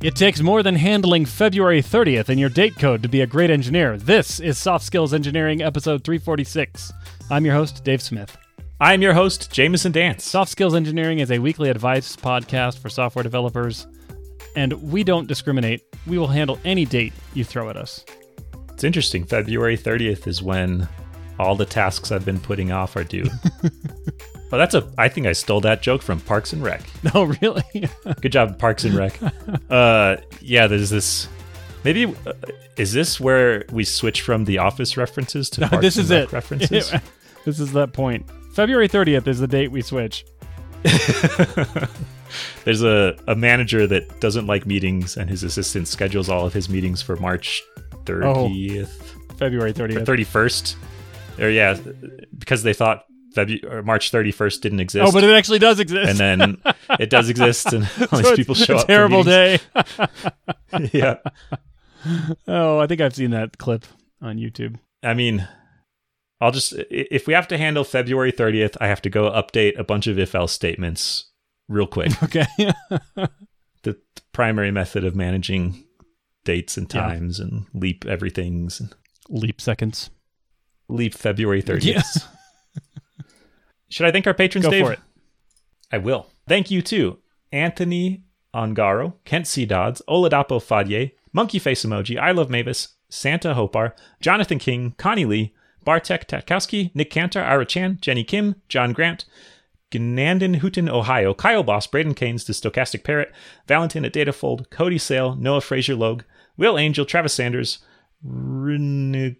It takes more than handling February 30th in your date code to be a great engineer. This is Soft Skills Engineering, episode 346. I'm your host, Dave Smith. I'm your host, Jamison Dance. Soft Skills Engineering is a weekly advice podcast for software developers, and we don't discriminate. We will handle any date you throw at us. It's interesting. February 30th is when all the tasks I've been putting off are due. well, that's a. I think I stole that joke from Parks and Rec. No, really? Good job, Parks and Rec. uh, yeah, there's this. Maybe uh, is this where we switch from the Office references to Parks this and is Rec it. references? this is that point. February 30th is the date we switch. There's a, a manager that doesn't like meetings, and his assistant schedules all of his meetings for March 30th, February 30th. 31st. Or yeah, because they thought Or March 31st didn't exist. Oh, but it actually does exist. and then it does exist, and all So these people show up. terrible day. yeah, oh, I think I've seen that clip on YouTube. I mean, I'll just if we have to handle February 30th, I have to go update a bunch of if else statements real quick. Okay. the, the primary method of managing dates and Yeah. times and leap everything's and Leap seconds. leap February 30th. Yeah. Should I thank our patrons, Go Dave? for it. I will. Thank you to Anthony Ongaro, Kent C. Dodds, Oladapo Fadye, Monkey Face Emoji, I Love Mavis, Santa Hopar, Jonathan King, Connie Lee, Bartek Tatkowski, Nick Cantor, Ira Chan, Jenny Kim, John Grant, Gnandon Hooten, Ohio, Kyle Boss, Braden Keynes, The Stochastic Parrot, Valentin at Datafold, Cody Sale, Noah Fraser Logue, Will Angel, Travis Sanders, Riniga,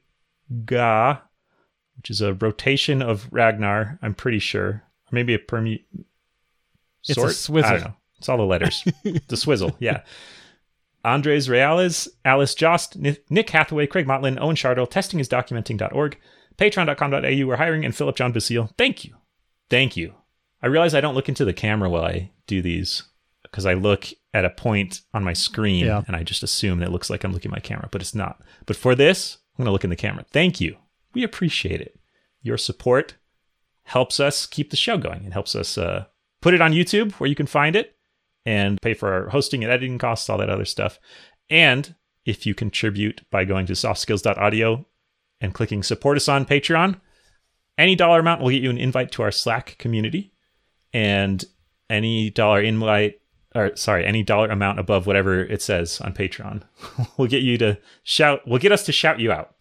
which is a rotation of Ragnar, I'm pretty sure. Or maybe a permu It's a swizzle. I don't know. It's all the letters. the swizzle, yeah. Andres Reales, Alice Jost, Nick Hathaway, Craig Motlin, Owen Shardo, testingisdocumenting.org, patreon.com.au, we're hiring, and Philip John Basile. Thank you. Thank you. I realize I don't look into the camera while I do these because I look at a point on my screen Yeah. and I just assume that it looks like I'm looking at my camera, but it's not. But for this, I'm going to look in the camera. Thank you. We appreciate it. Your support helps us keep the show going. It helps us uh, put it on YouTube where you can find it and pay for our hosting and editing costs, all that other stuff. And if you contribute by going to softskills.audio and clicking support us on Patreon, any dollar amount will get you an invite to our Slack community. And any dollar invite, or sorry, any dollar amount above whatever it says on Patreon will get you to shout, will get us to shout you out.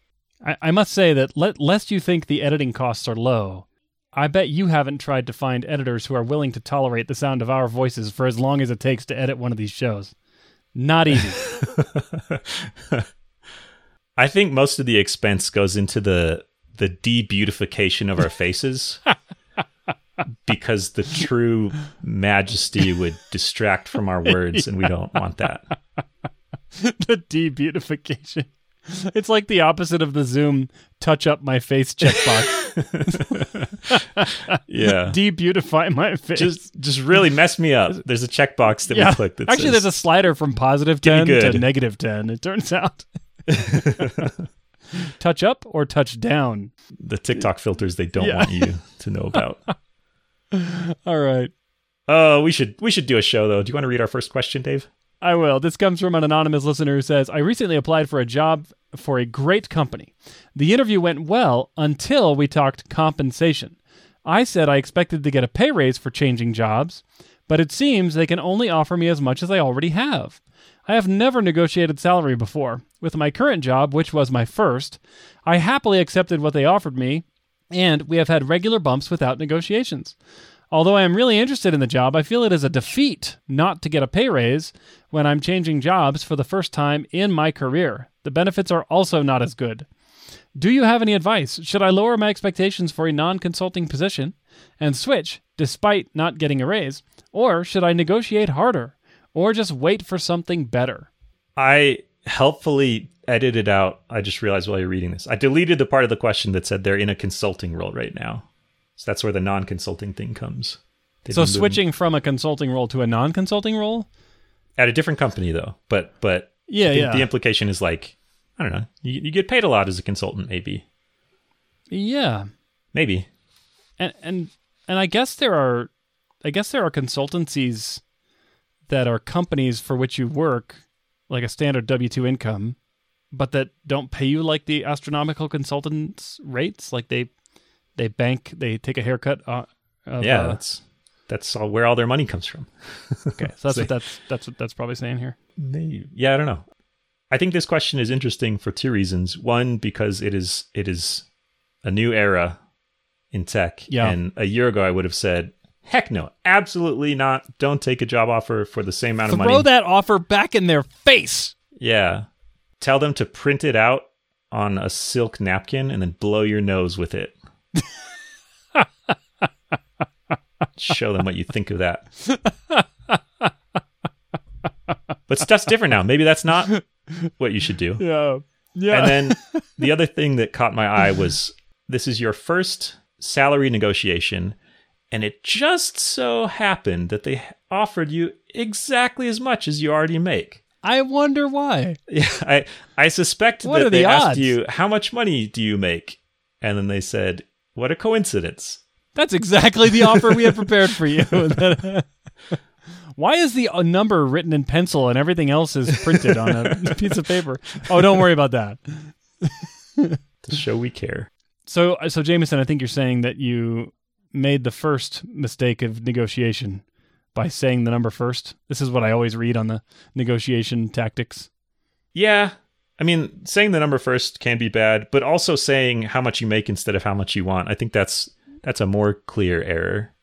I, I must say that let, lest you think the editing costs are low, I bet you haven't tried to find editors who are willing to tolerate the sound of our voices for as long as it takes to edit one of these shows. Not easy. I think most of the expense goes into the the de-beautification of our faces because the true majesty would distract from our words and we don't want that. the de-beautification. It's like the opposite of the Zoom touch up my face checkbox. Yeah. De-beautify my face. just just really mess me up. There's a checkbox that yeah. we click that Actually, says, there's a slider from 10 to negative 10, it turns out. touch up or touch down? the TikTok filters they don't Yeah. want you to know about. All right. Oh, we should we should do a show though. Do you want to read our first question, Dave? I will. This comes from an anonymous listener who says, I recently applied for a job for a great company. The interview went well until we talked compensation. I said I expected to get a pay raise for changing jobs, but it seems they can only offer me as much as I already have. I have never negotiated salary before. With my current job, which was my first, I happily accepted what they offered me, and we have had regular bumps without negotiations. Although I am really interested in the job, I feel it is a defeat not to get a pay raise when I'm changing jobs for the first time in my career. The benefits are also not as good. Do you have any advice? Should I lower my expectations for a non consulting position and switch despite not getting a raise? Or should I negotiate harder? Or just wait for something better? I helpfully edited out. I just realized while you're reading this, I deleted the part of the question that said they're in a consulting role right now. So that's where the non-consulting thing comes. They've So switching from a consulting role to a non consulting role? at a different company though, but but Yeah, yeah. the implication is like I don't know. You, you get paid a lot as a consultant, maybe, yeah. maybe. and and and I guess there are I guess there are consultancies that are companies for which you work like a standard W two income, but that don't pay you like the astronomical consultants rates. Like they they bank, they take a haircut. Uh, of, yeah, uh, that's that's all where all their money comes from. okay. So that's So- what that's that's what that's probably saying here. Maybe. Yeah, I don't know. I think this question is interesting for two reasons. One, because it is it is a new era in tech. Yeah. And a year ago I would have said, heck no, absolutely not. Don't take a job offer for the same amount of money. Throw that offer back in their face. Yeah. Tell them to print it out on a silk napkin and then blow your nose with it. Show them what you think of that. but stuff's different now. Maybe that's not what you should do. Yeah. Yeah. And then the other thing that caught my eye was this is your first salary negotiation, and it just so happened that they offered you exactly as much as you already make. I wonder why. Yeah, I I suspect What that they the asked you how much money do you make, and then they said, "What a coincidence." That's exactly the offer we had prepared for you. Why is the uh, number written in pencil and everything else is printed on a piece of paper? Oh, don't worry about that. To show we care. So, so Jamison, I think you're saying that you made the first mistake of negotiation by saying the number first. This is what I always read on the negotiation tactics. Yeah, I mean, saying the number first can be bad, but also saying how much you make instead of how much you want. I think that's that's a more clear error.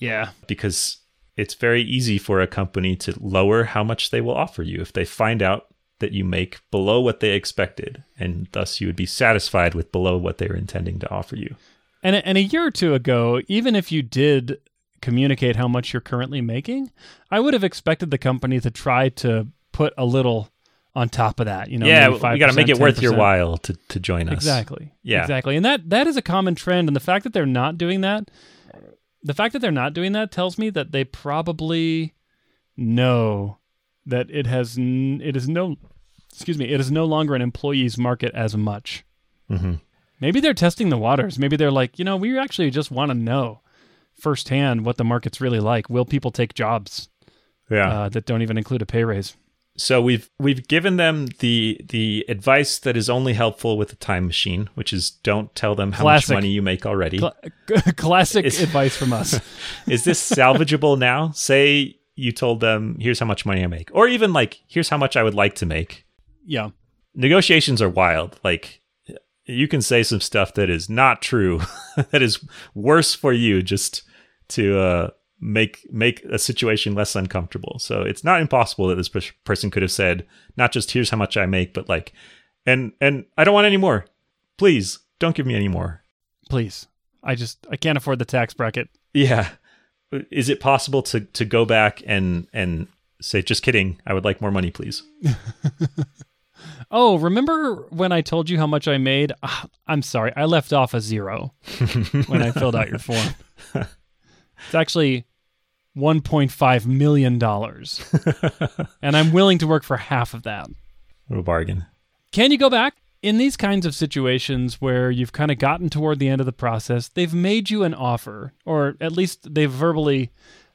Yeah. because it's very easy for a company to lower how much they will offer you if they find out that you make below what they expected and thus you would be satisfied with below what they were intending to offer you And a- and a year or two ago, even if you did communicate how much you're currently making, I would have expected the company to try to put a little on top of that. You know, yeah we got to 5%, make it worth your while to, to join us Exactly. Yeah. Exactly. And that that is a common trend. And the fact that they're not doing that, the fact that they're not doing that tells me that they probably know that it has n- it is no excuse me it is no longer an employee's market as much. Mhm. Maybe they're testing the waters. Maybe they're like, you know, we actually just want to know firsthand what the market's really like. Will people take jobs yeah uh, that don't even include a pay raise? So we've we've given them the the advice that is only helpful with a time machine which is don't tell them how Classic. much money you make already Cla- classic It's- advice from us. is this salvageable now say you told them here's how much money i make or even like here's how much i would like to make yeah. negotiations are wild. Like you can say some stuff that is not true, that is worse for you just to uh, make make a situation less uncomfortable. So it's not impossible that this pers- person could have said not just here's how much I make, but like and and I don't want any more. Please don't give me any more. Please. I just I can't afford the tax bracket. Yeah. Is it possible to to go back and and say just kidding, I would like more money, please. Oh, remember when I told you how much I made? Ah, I'm sorry, I left off a zero when I filled out your form. It's actually 1.5 million dollars, and I'm willing to work for half of that. What a bargain. Can you go back? In these kinds of situations where you've kind of gotten toward the end of the process, they've made you an offer, or at least they've verbally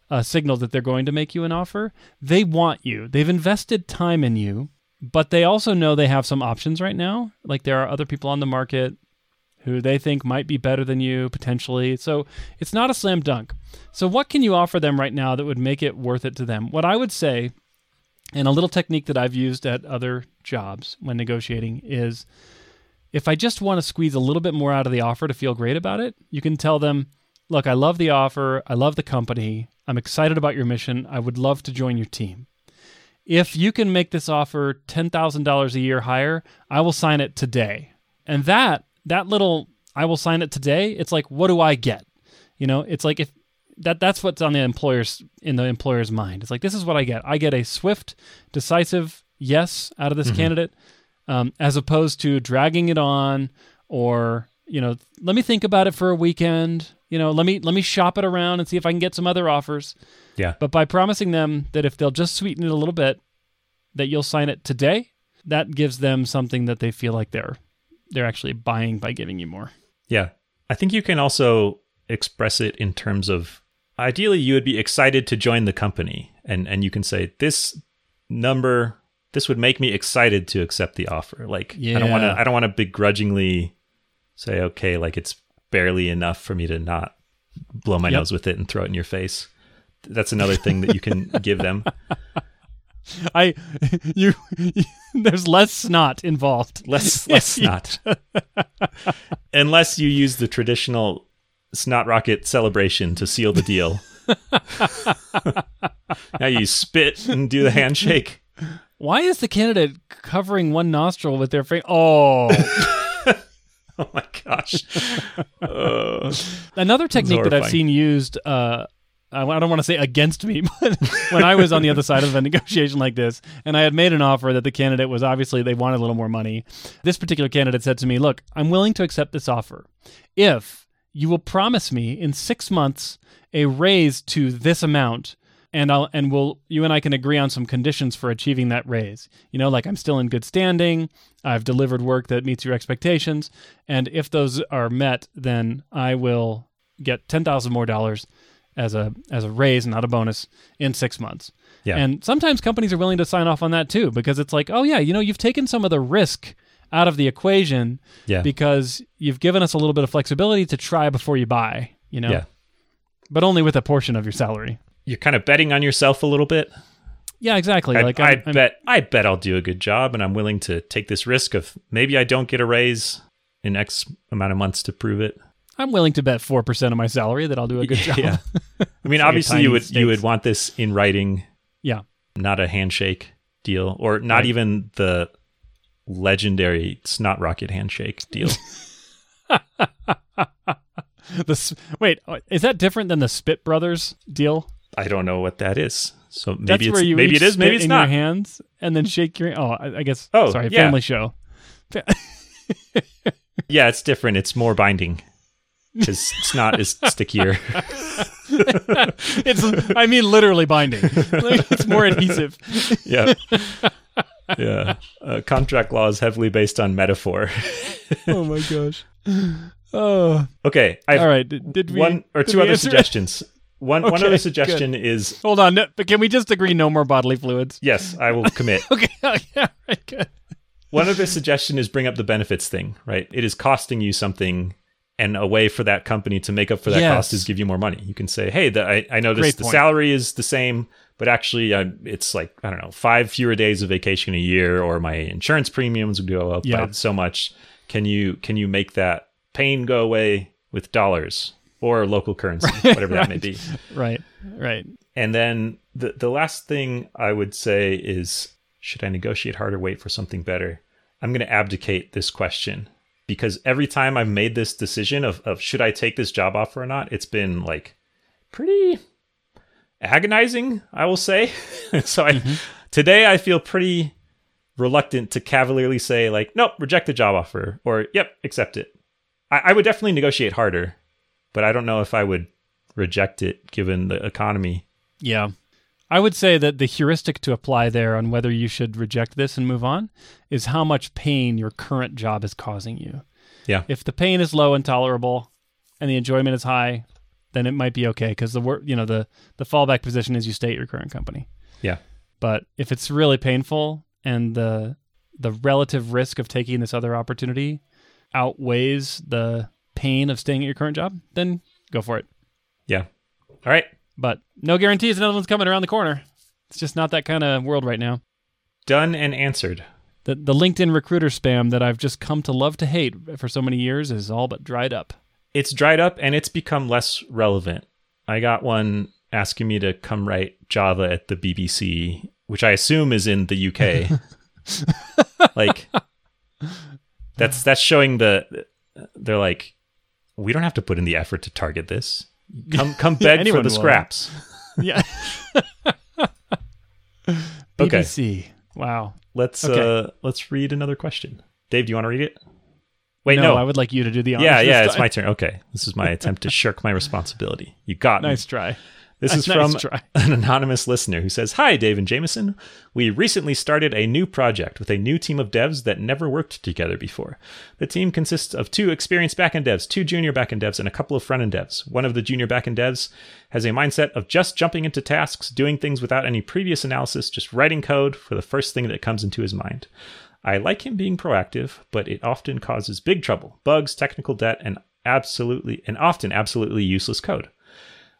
uh, signaled that they're going to make you an offer. They want you, they've invested time in you, but they also know they have some options right now. Like there are other people on the market who they think might be better than you potentially. So it's not a slam dunk. So, what can you offer them right now that would make it worth it to them? What I would say and a little technique that I've used at other jobs when negotiating is if I just want to squeeze a little bit more out of the offer to feel great about it, you can tell them, look, I love the offer. I love the company. I'm excited about your mission. I would love to join your team. If you can make this offer $10,000 a year higher, I will sign it today. And that, that little, I will sign it today, it's like, what do I get? You know, it's like if that that's what's on the employer's in the employer's mind. It's like this is what I get. I get a swift, decisive yes out of this candidate, um, as opposed to dragging it on or you know, let me think about it for a weekend. You know, let me let me shop it around and see if I can get some other offers. Yeah. But by promising them that if they'll just sweeten it a little bit, that you'll sign it today, that gives them something that they feel like they're they're actually buying by giving you more. Yeah. I think you can also express it in terms of ideally you would be excited to join the company and and you can say this number this would make me excited to accept the offer. Like I don't want to I don't want to begrudgingly say okay, like it's barely enough for me to not blow my Yep. nose with it and throw it in your face. That's another thing that you can give them. I you, there's less snot involved. Less less snot. Unless you use the traditional snot rocket celebration to seal the deal. now you spit and do the handshake. Why is the candidate covering one nostril with their face? Oh, Oh my gosh. Uh, another technique that I've seen used. Uh, I don't want to say against me, but when I was on the other side of a negotiation like this, and I had made an offer that the candidate was obviously they wanted a little more money. This particular candidate said to me, "Look, I'm willing to accept this offer if you will promise me in six months a raise to this amount." And I'll and we'll you and I can agree on some conditions for achieving that raise. You know, like I'm still in good standing, I've delivered work that meets your expectations, and if those are met, then I will get ten thousand more dollars as a as a raise, not a bonus, in six months. Yeah. And sometimes companies are willing to sign off on that too, because it's like, oh yeah, you know, you've taken some of the risk out of the equation yeah. because you've given us a little bit of flexibility to try before you buy. You know, Yeah. but only with a portion of your salary. You're kind of betting on yourself a little bit. Yeah, exactly. I, like I I'm- bet I bet I'll do a good job and I'm willing to take this risk of maybe I don't get a raise in X amount of months to prove it. I'm willing to bet four percent of my salary that I'll do a good job. Yeah. I mean, obviously you would you would want this in writing, yeah. not a handshake deal or not Right. even the legendary snot rocket handshake deal. The wait, uh, is that different than the Spit Brothers deal? I don't know what that is. So maybe That's it's maybe it is, maybe it's in not. your hands and then shake your. Oh, I, I guess. Oh, sorry, yeah. family show. Yeah, it's different. It's more binding. Because it's snot is stickier. it's. I mean, literally binding. It's more adhesive. yeah. Yeah. Uh, contract law is heavily based on metaphor. oh my gosh. Oh, Okay. I've all right. Did, did we one or two other suggestions. One one Okay, other good. suggestion is Hold on, no, but can we just agree no more bodily fluids? yes, I will commit. Okay. yeah. Right. Good. One other suggestion is bring up the benefits thing, right? It is costing you something, and a way for that company to make up for that Yes. cost is give you more money. You can say, hey, the, I, I noticed Great the point. salary is the same, but actually uh, it's like, I don't know, five fewer days of vacation a year, or my insurance premiums would go up Yeah. by so much. Can you can you make that pain go away with dollars or local currency, whatever that may be? Right. Right. And then the the last thing I would say is should I negotiate harder, wait for something better? I'm going to abdicate this question because every time I've made this decision of, of should I take this job offer or not, it's been like pretty agonizing, I will say. so I mm-hmm. today I feel pretty reluctant to cavalierly say like, nope, reject the job offer or yep, accept it. I, I would definitely negotiate harder, but I don't know if I would reject it given the economy. Yeah. I would say that the heuristic to apply there on whether you should reject this and move on is how much pain your current job is causing you. Yeah. If the pain is low and tolerable and the enjoyment is high, then it might be okay because the wor- you know the the fallback position is you stay at your current company. Yeah. But if it's really painful and the the relative risk of taking this other opportunity outweighs the pain of staying at your current job, then go for it. Yeah. All right. But no guarantees another one's coming around the corner. It's just not that kind of world right now. Done and answered. The the LinkedIn recruiter spam that I've just come to love to hate for so many years is all but dried up. It's dried up and it's become less relevant. I got one asking me to come write Java at the BBC, which I assume is in the UK. like that's that's showing the they're like we don't have to put in the effort to target this. Come come Yeah, for the will. scraps. Yeah. Okay. BBC. Wow. Let's Okay. uh let's read another question. Dave, do you want to read it? Wait, no. I would like you to do the honors. yeah, yeah, it's my turn. Okay. This is my attempt to shirk my responsibility. You got me. nice try. This is Nice from try. an anonymous listener who says, Hi, Dave and Jamison. We recently started a new project with a new team of devs that never worked together before. The team consists of two experienced backend devs, two junior backend devs, and a couple of front-end devs. One of the junior backend devs has a mindset of just jumping into tasks, doing things without any previous analysis, just writing code for the first thing that comes into his mind. I like him being proactive, but it often causes big trouble, bugs, technical debt, and absolutely and often absolutely useless code.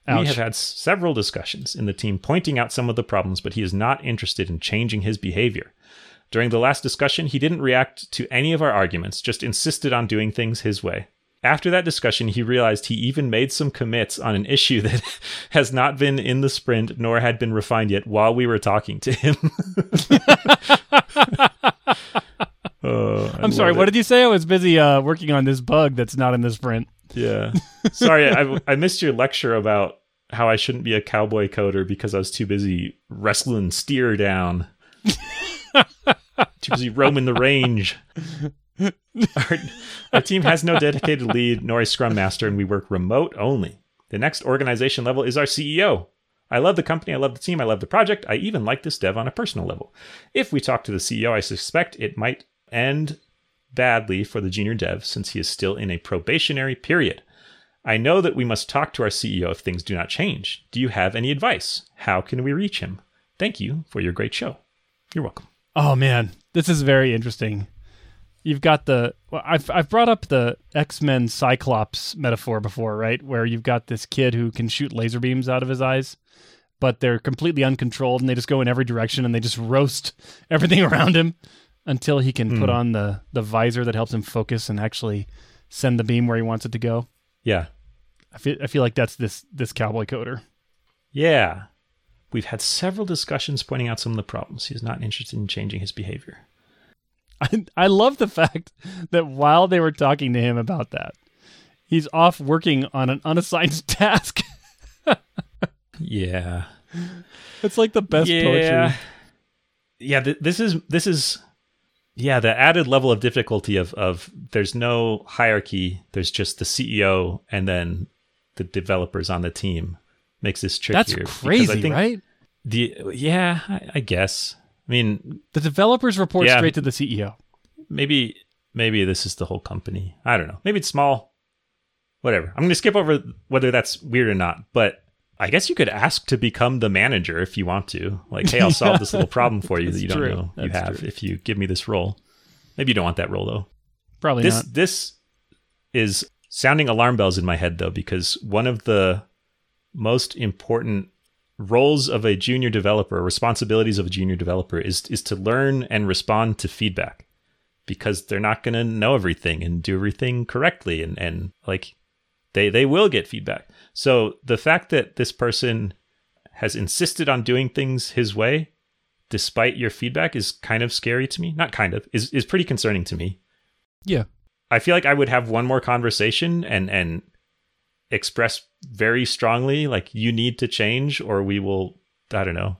We have had several discussions in the team pointing out some of the problems, but he is not interested in changing his behavior. During the last discussion, he didn't react to any of our arguments, just insisted on doing things his way. After that discussion, he realized he even made some commits on an issue that has not been in the sprint nor had been refined yet while we were talking to him. Oh, I'm sorry. love What did you say? I was busy uh, working on this bug that's not in the sprint. Yeah. Sorry, I, I missed your lecture about how I shouldn't be a cowboy coder because I was too busy wrestling steer down. too busy roaming the range. Our, our team has no dedicated lead nor a scrum master, and we work remote only. The next organization level is our CEO. I love the company, I love the team, I love the project. I even like this dev on a personal level. If we talk to the CEO, I suspect it might end badly for the junior dev since he is still in a probationary period. I know that we must talk to our CEO if things do not change. Do you have any advice? How can we reach him? Thank you for your great show. You're welcome. Oh man, this is very interesting. You've got the well, I've I've brought up the X Men Cyclops metaphor before, right? Where you've got this kid who can shoot laser beams out of his eyes, but they're completely uncontrolled and they just go in every direction and they just roast everything around him until he can put Hmm. on the the visor that helps him focus and actually send the beam where he wants it to go. Yeah. I feel I feel like that's this this cowboy coder. Yeah. We've had several discussions pointing out some of the problems. He's not interested in changing his behavior. I, I love the fact that while they were talking to him about that, he's off working on an unassigned task. Yeah. it's like the best yeah. poetry. Yeah, th- this is this is yeah, the added level of difficulty of of there's no hierarchy, there's just the CEO and then the developers on the team makes this trickier. That's crazy, right? The yeah, I, I guess. I mean, The developers report Yeah. straight to the CEO. maybe maybe this is the whole company. I don't know. Maybe it's small. Whatever. I'm going to skip over whether that's weird or not, but I guess you could ask to become the manager if you want to. Like, hey, I'll solve this little problem for you that you don't true. know you That's have true. if you give me this role. Maybe you don't want that role though. Probably this not. this is sounding alarm bells in my head though because one of the most important roles of a junior developer responsibilities of a junior developer is is to learn and respond to feedback because they're not going to know everything and do everything correctly and and like they they will get feedback so the fact that this person has insisted on doing things his way despite your feedback is kind of scary to me not kind of is is pretty concerning to me Yeah. I feel like I would have one more conversation and and express very strongly like you need to change or we will I don't know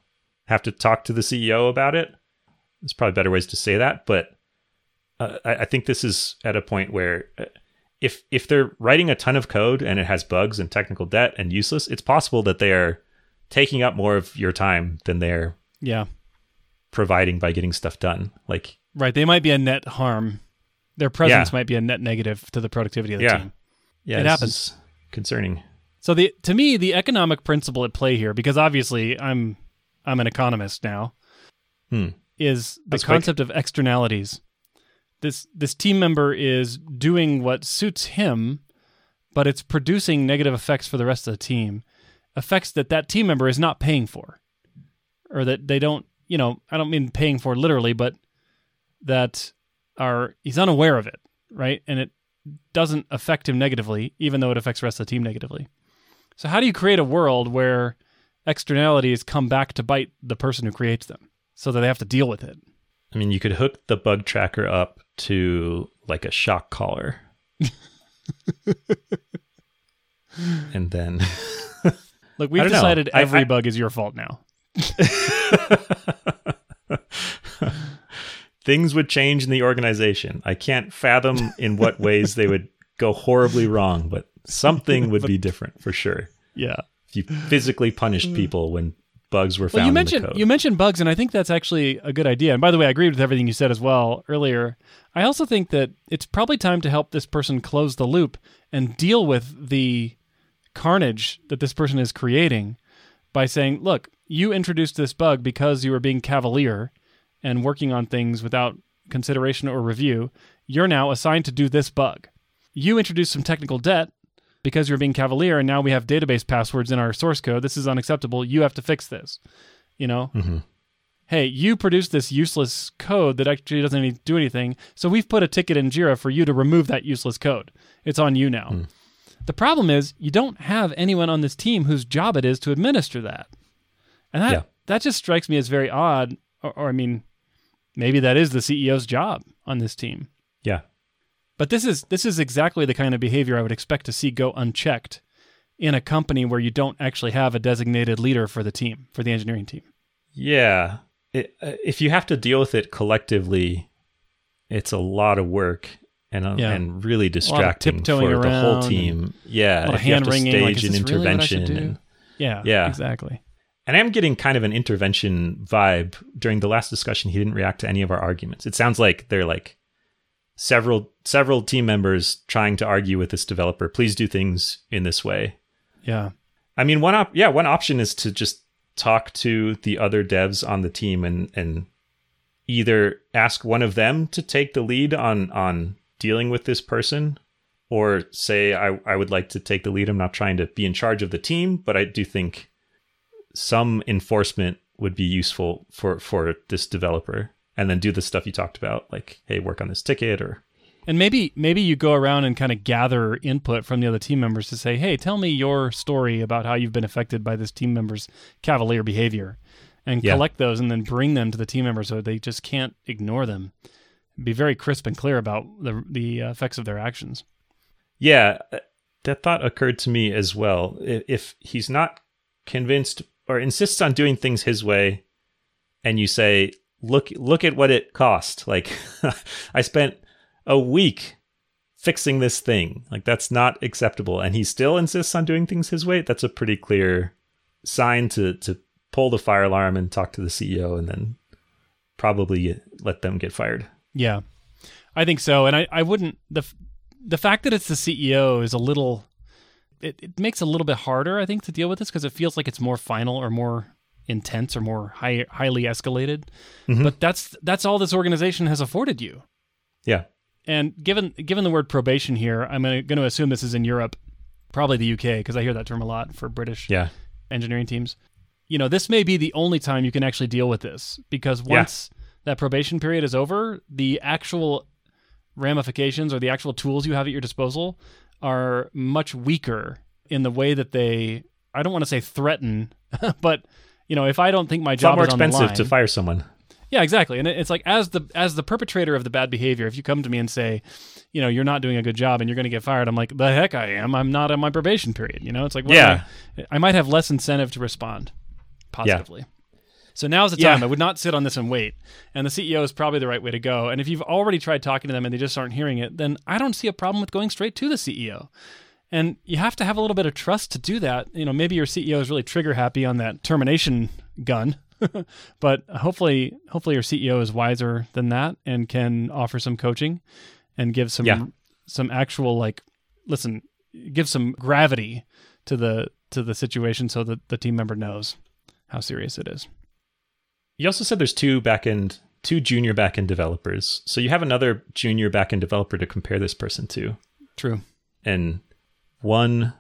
have to talk to the CEO about it. There's probably better ways to say that, but uh, I, I think this is at a point where uh, if if they're writing a ton of code and it has bugs and technical debt and useless, it's possible that they are taking up more of your time than they're Yeah. providing by getting stuff done. Like Right. They might be a net harm. Their presence Yeah. might be a net negative to the productivity of the Yeah. team. yeah, It happens. concerning. So the to me the economic principle at play here, because obviously I'm I'm an economist now, Hmm. is the That's quick. concept of externalities. This this team member is doing what suits him, but it's producing negative effects for the rest of the team, effects that that team member is not paying for, or that they don't. You know, I don't mean paying for literally, but that are he's unaware of it, right? And it doesn't affect him negatively, even though it affects the rest of the team negatively. So how do you create a world where externalities come back to bite the person who creates them so that they have to deal with it? I mean, you could hook the bug tracker up to like a shock collar. and then Look, we've don't know. decided I- every I- bug is your fault now. things would change in the organization. I can't fathom in what ways they would go horribly wrong, but something would be different for sure. Yeah. If you physically punished mm. people when bugs were found Well, you mentioned you mentioned bugs, and I think that's actually a good idea. And by the way, I agreed with everything you said as well earlier. I also think that it's probably time to help this person close the loop and deal with the carnage that this person is creating by saying, "Look, you introduced this bug because you were being cavalier and working on things without consideration or review. You're now assigned to do this bug. You introduced some technical debt." Because you're being cavalier, and now we have database passwords in our source code. This is unacceptable. You have to fix this. You know, Mhm. hey, you produced this useless code that actually doesn't do anything. So we've put a ticket in Jira for you to remove that useless code. It's on you now. The problem is you don't have anyone on this team whose job it is to administer that. And that Yeah. that just strikes me as very odd or, or I mean maybe that is the CEO's job on this team. Yeah. But this is this is exactly the kind of behavior I would expect to see go unchecked in a company where you don't actually have a designated leader for the team, for the engineering team. Yeah. It, uh, if you have to deal with it collectively, it's a lot of work and uh, Yeah. and really distracting for the whole team. Yeah. a lot of if you have to like, stage is an this really what I should intervention. do? and- Yeah. Yeah. Exactly. And I'm getting kind of an intervention vibe during the last discussion. He didn't react to any of our arguments. It sounds like they're like several several team members trying to argue with this developer. Please do things in this way. Yeah. I mean, one op- yeah, one option is to just talk to the other devs on the team and and either ask one of them to take the lead on on dealing with this person or say I, I would like to take the lead. I'm not trying to be in charge of the team, but I do think some enforcement would be useful for for this developer and then do the stuff you talked about like hey work on this ticket or And maybe maybe you go around and kind of gather input from the other team members to say, "Hey, tell me your story about how you've been affected by this team member's cavalier behavior." And Yeah. collect those and then bring them to the team members so they just can't ignore them. Be very crisp and clear about the the uh, effects of their actions. Yeah, uh, that thought occurred to me as well. If he's not convinced or insists on doing things his way, and you say, "Look, look at what it cost," like I spent a week fixing this thing, like that's not acceptable, and he still insists on doing things his way. That's a pretty clear sign to to pull the fire alarm and talk to the CEO, and then probably let them get fired. Yeah, I think so. And I, I wouldn't the the fact that it's the CEO is a little it, it makes it a little bit harder, I think, to deal with this because it feels like it's more final or more intense or more high, highly escalated. Mhm. But that's that's all this organization has afforded you. Yeah, And given given the word probation here, I'm going to assume this is in Europe, probably the UK, because I hear that term a lot for British yeah, engineering teams. You know, this may be the only time you can actually deal with this because Yeah. once that probation period is over, the actual ramifications or the actual tools you have at your disposal are much weaker in the way that they I don't want to say threaten, but you know, if I don't think my it's job more is the expensive line, to fire someone. yeah, exactly. And it's like as the as the perpetrator of the bad behavior, if you come to me and say, you know, you're not doing a good job and you're going to get fired, I'm like, the heck I am. I'm not on my probation period. You know, it's like, am Yeah. I, I might have less incentive to respond positively. So now's the Yeah. time. I would not sit on this and wait. And the CEO is probably the right way to go. And if you've already tried talking to them and they just aren't hearing it, then I don't see a problem with going straight to the CEO. And you have to have a little bit of trust to do that. You know, maybe your CEO is really trigger happy on that termination gun, but hopefully, hopefully your CEO is wiser than that and can offer some coaching and give some Yeah. some actual like, listen, give some gravity to the to the situation so that the team member knows how serious it is. You also said there's two backend, two junior backend developers. So you have another junior backend developer to compare this person to. True. And one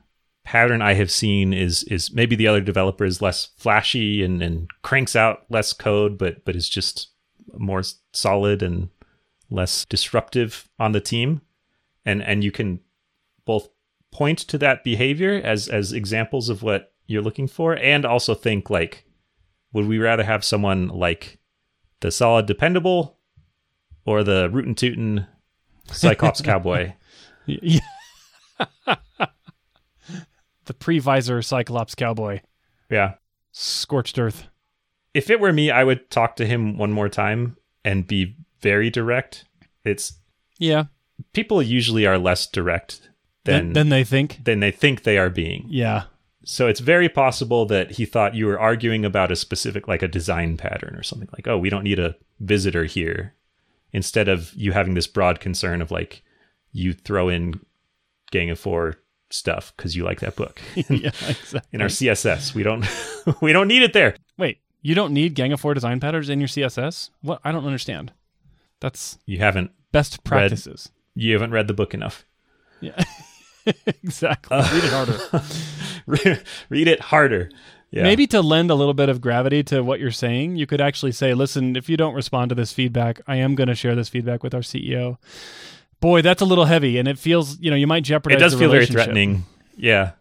pattern I have seen is is maybe the other developer is less flashy and, and cranks out less code, but but is just more solid and less disruptive on the team. And and you can both point to that behavior as as examples of what you're looking for, and also think like, would we rather have someone like the solid dependable or the rootin' tootin' Cyclops cowboy? Yeah. the pre-visor Cyclops cowboy, Yeah. scorched earth. if it were me, I would talk to him one more time and be very direct. It's Yeah. people usually are less direct Then than they think. than they think they are being. Yeah. So it's very possible that he thought you were arguing about a specific, like a design pattern or something like, oh, we don't need a visitor here. Instead of you having this broad concern of like, you throw in Gang of Four stuff because you like that book. yeah, exactly. in our CSS, we don't we don't need it there. Wait, you don't need Gang of Four design patterns in your CSS? What? I don't understand. That's You haven't best practices. you haven't read the book enough. Yeah. exactly. Uh, read it harder. Read- Read it harder. Yeah. Maybe to lend a little bit of gravity to what you're saying, you could actually say, listen, if you don't respond to this feedback, I am going to share this feedback with our CEO. Boy, that's a little heavy and it feels, you know, you might jeopardize. it does feel very threatening. Yeah.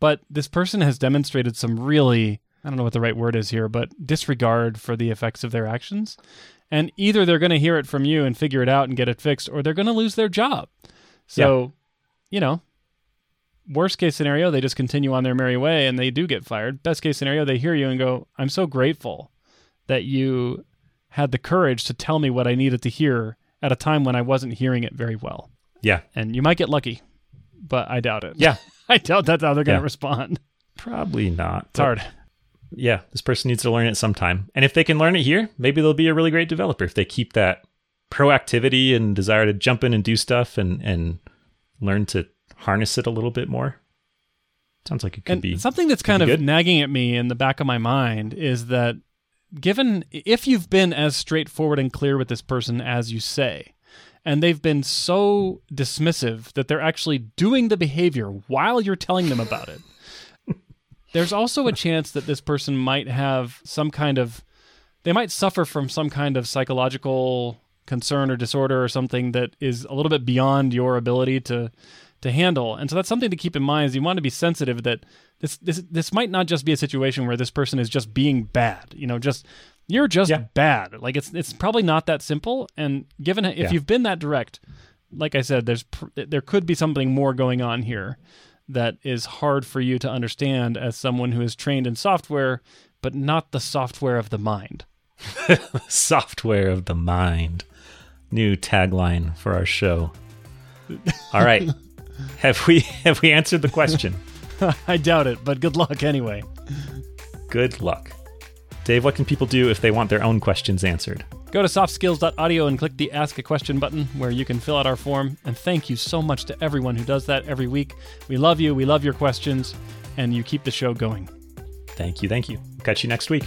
But this person has demonstrated some really, I don't know what the right word is here, but disregard for the effects of their actions. And either they're going to hear it from you and figure it out and get it fixed, or they're going to lose their job. So, you know, worst case scenario, they just continue on their merry way and they do get fired. Best case scenario, they hear you and go, I'm so grateful that you had the courage to tell me what I needed to hear at a time when I wasn't hearing it very well. Yeah. And you might get lucky, but I doubt it. Yeah. I doubt that's how they're going to Yeah. respond. Probably not. It's hard. yeah, this person needs to learn it sometime. And if they can learn it here, maybe they'll be a really great developer if they keep that proactivity and desire to jump in and do stuff and and learn to harness it a little bit more. Sounds like it could and be something that's kind of good. nagging at me in the back of my mind is that given if you've been as straightforward and clear with this person as you say and they've been so dismissive that they're actually doing the behavior while you're telling them about it there's also a chance that this person might have some kind of they might suffer from some kind of psychological concern or disorder or something that is a little bit beyond your ability to to handle. And so that's something to keep in mind is you want to be sensitive that this this this might not just be a situation where this person is just being bad. You know, just you're just Yeah. bad. Like it's it's probably not that simple and given if Yeah. you've been that direct, like I said there's pr- there could be something more going on here that is hard for you to understand as someone who is trained in software but not the software of the mind. software of the mind. New tagline for our show. All right. have we have we answered the question? I doubt it, but good luck anyway. Good luck. Dave, what can people do if they want their own questions answered? Go to softskills.audio and click the Ask a Question button where you can fill out our form. And thank you so much to everyone who does that every week. We love you, we love your questions, and you keep the show going. Thank you, thank you. Catch you next week.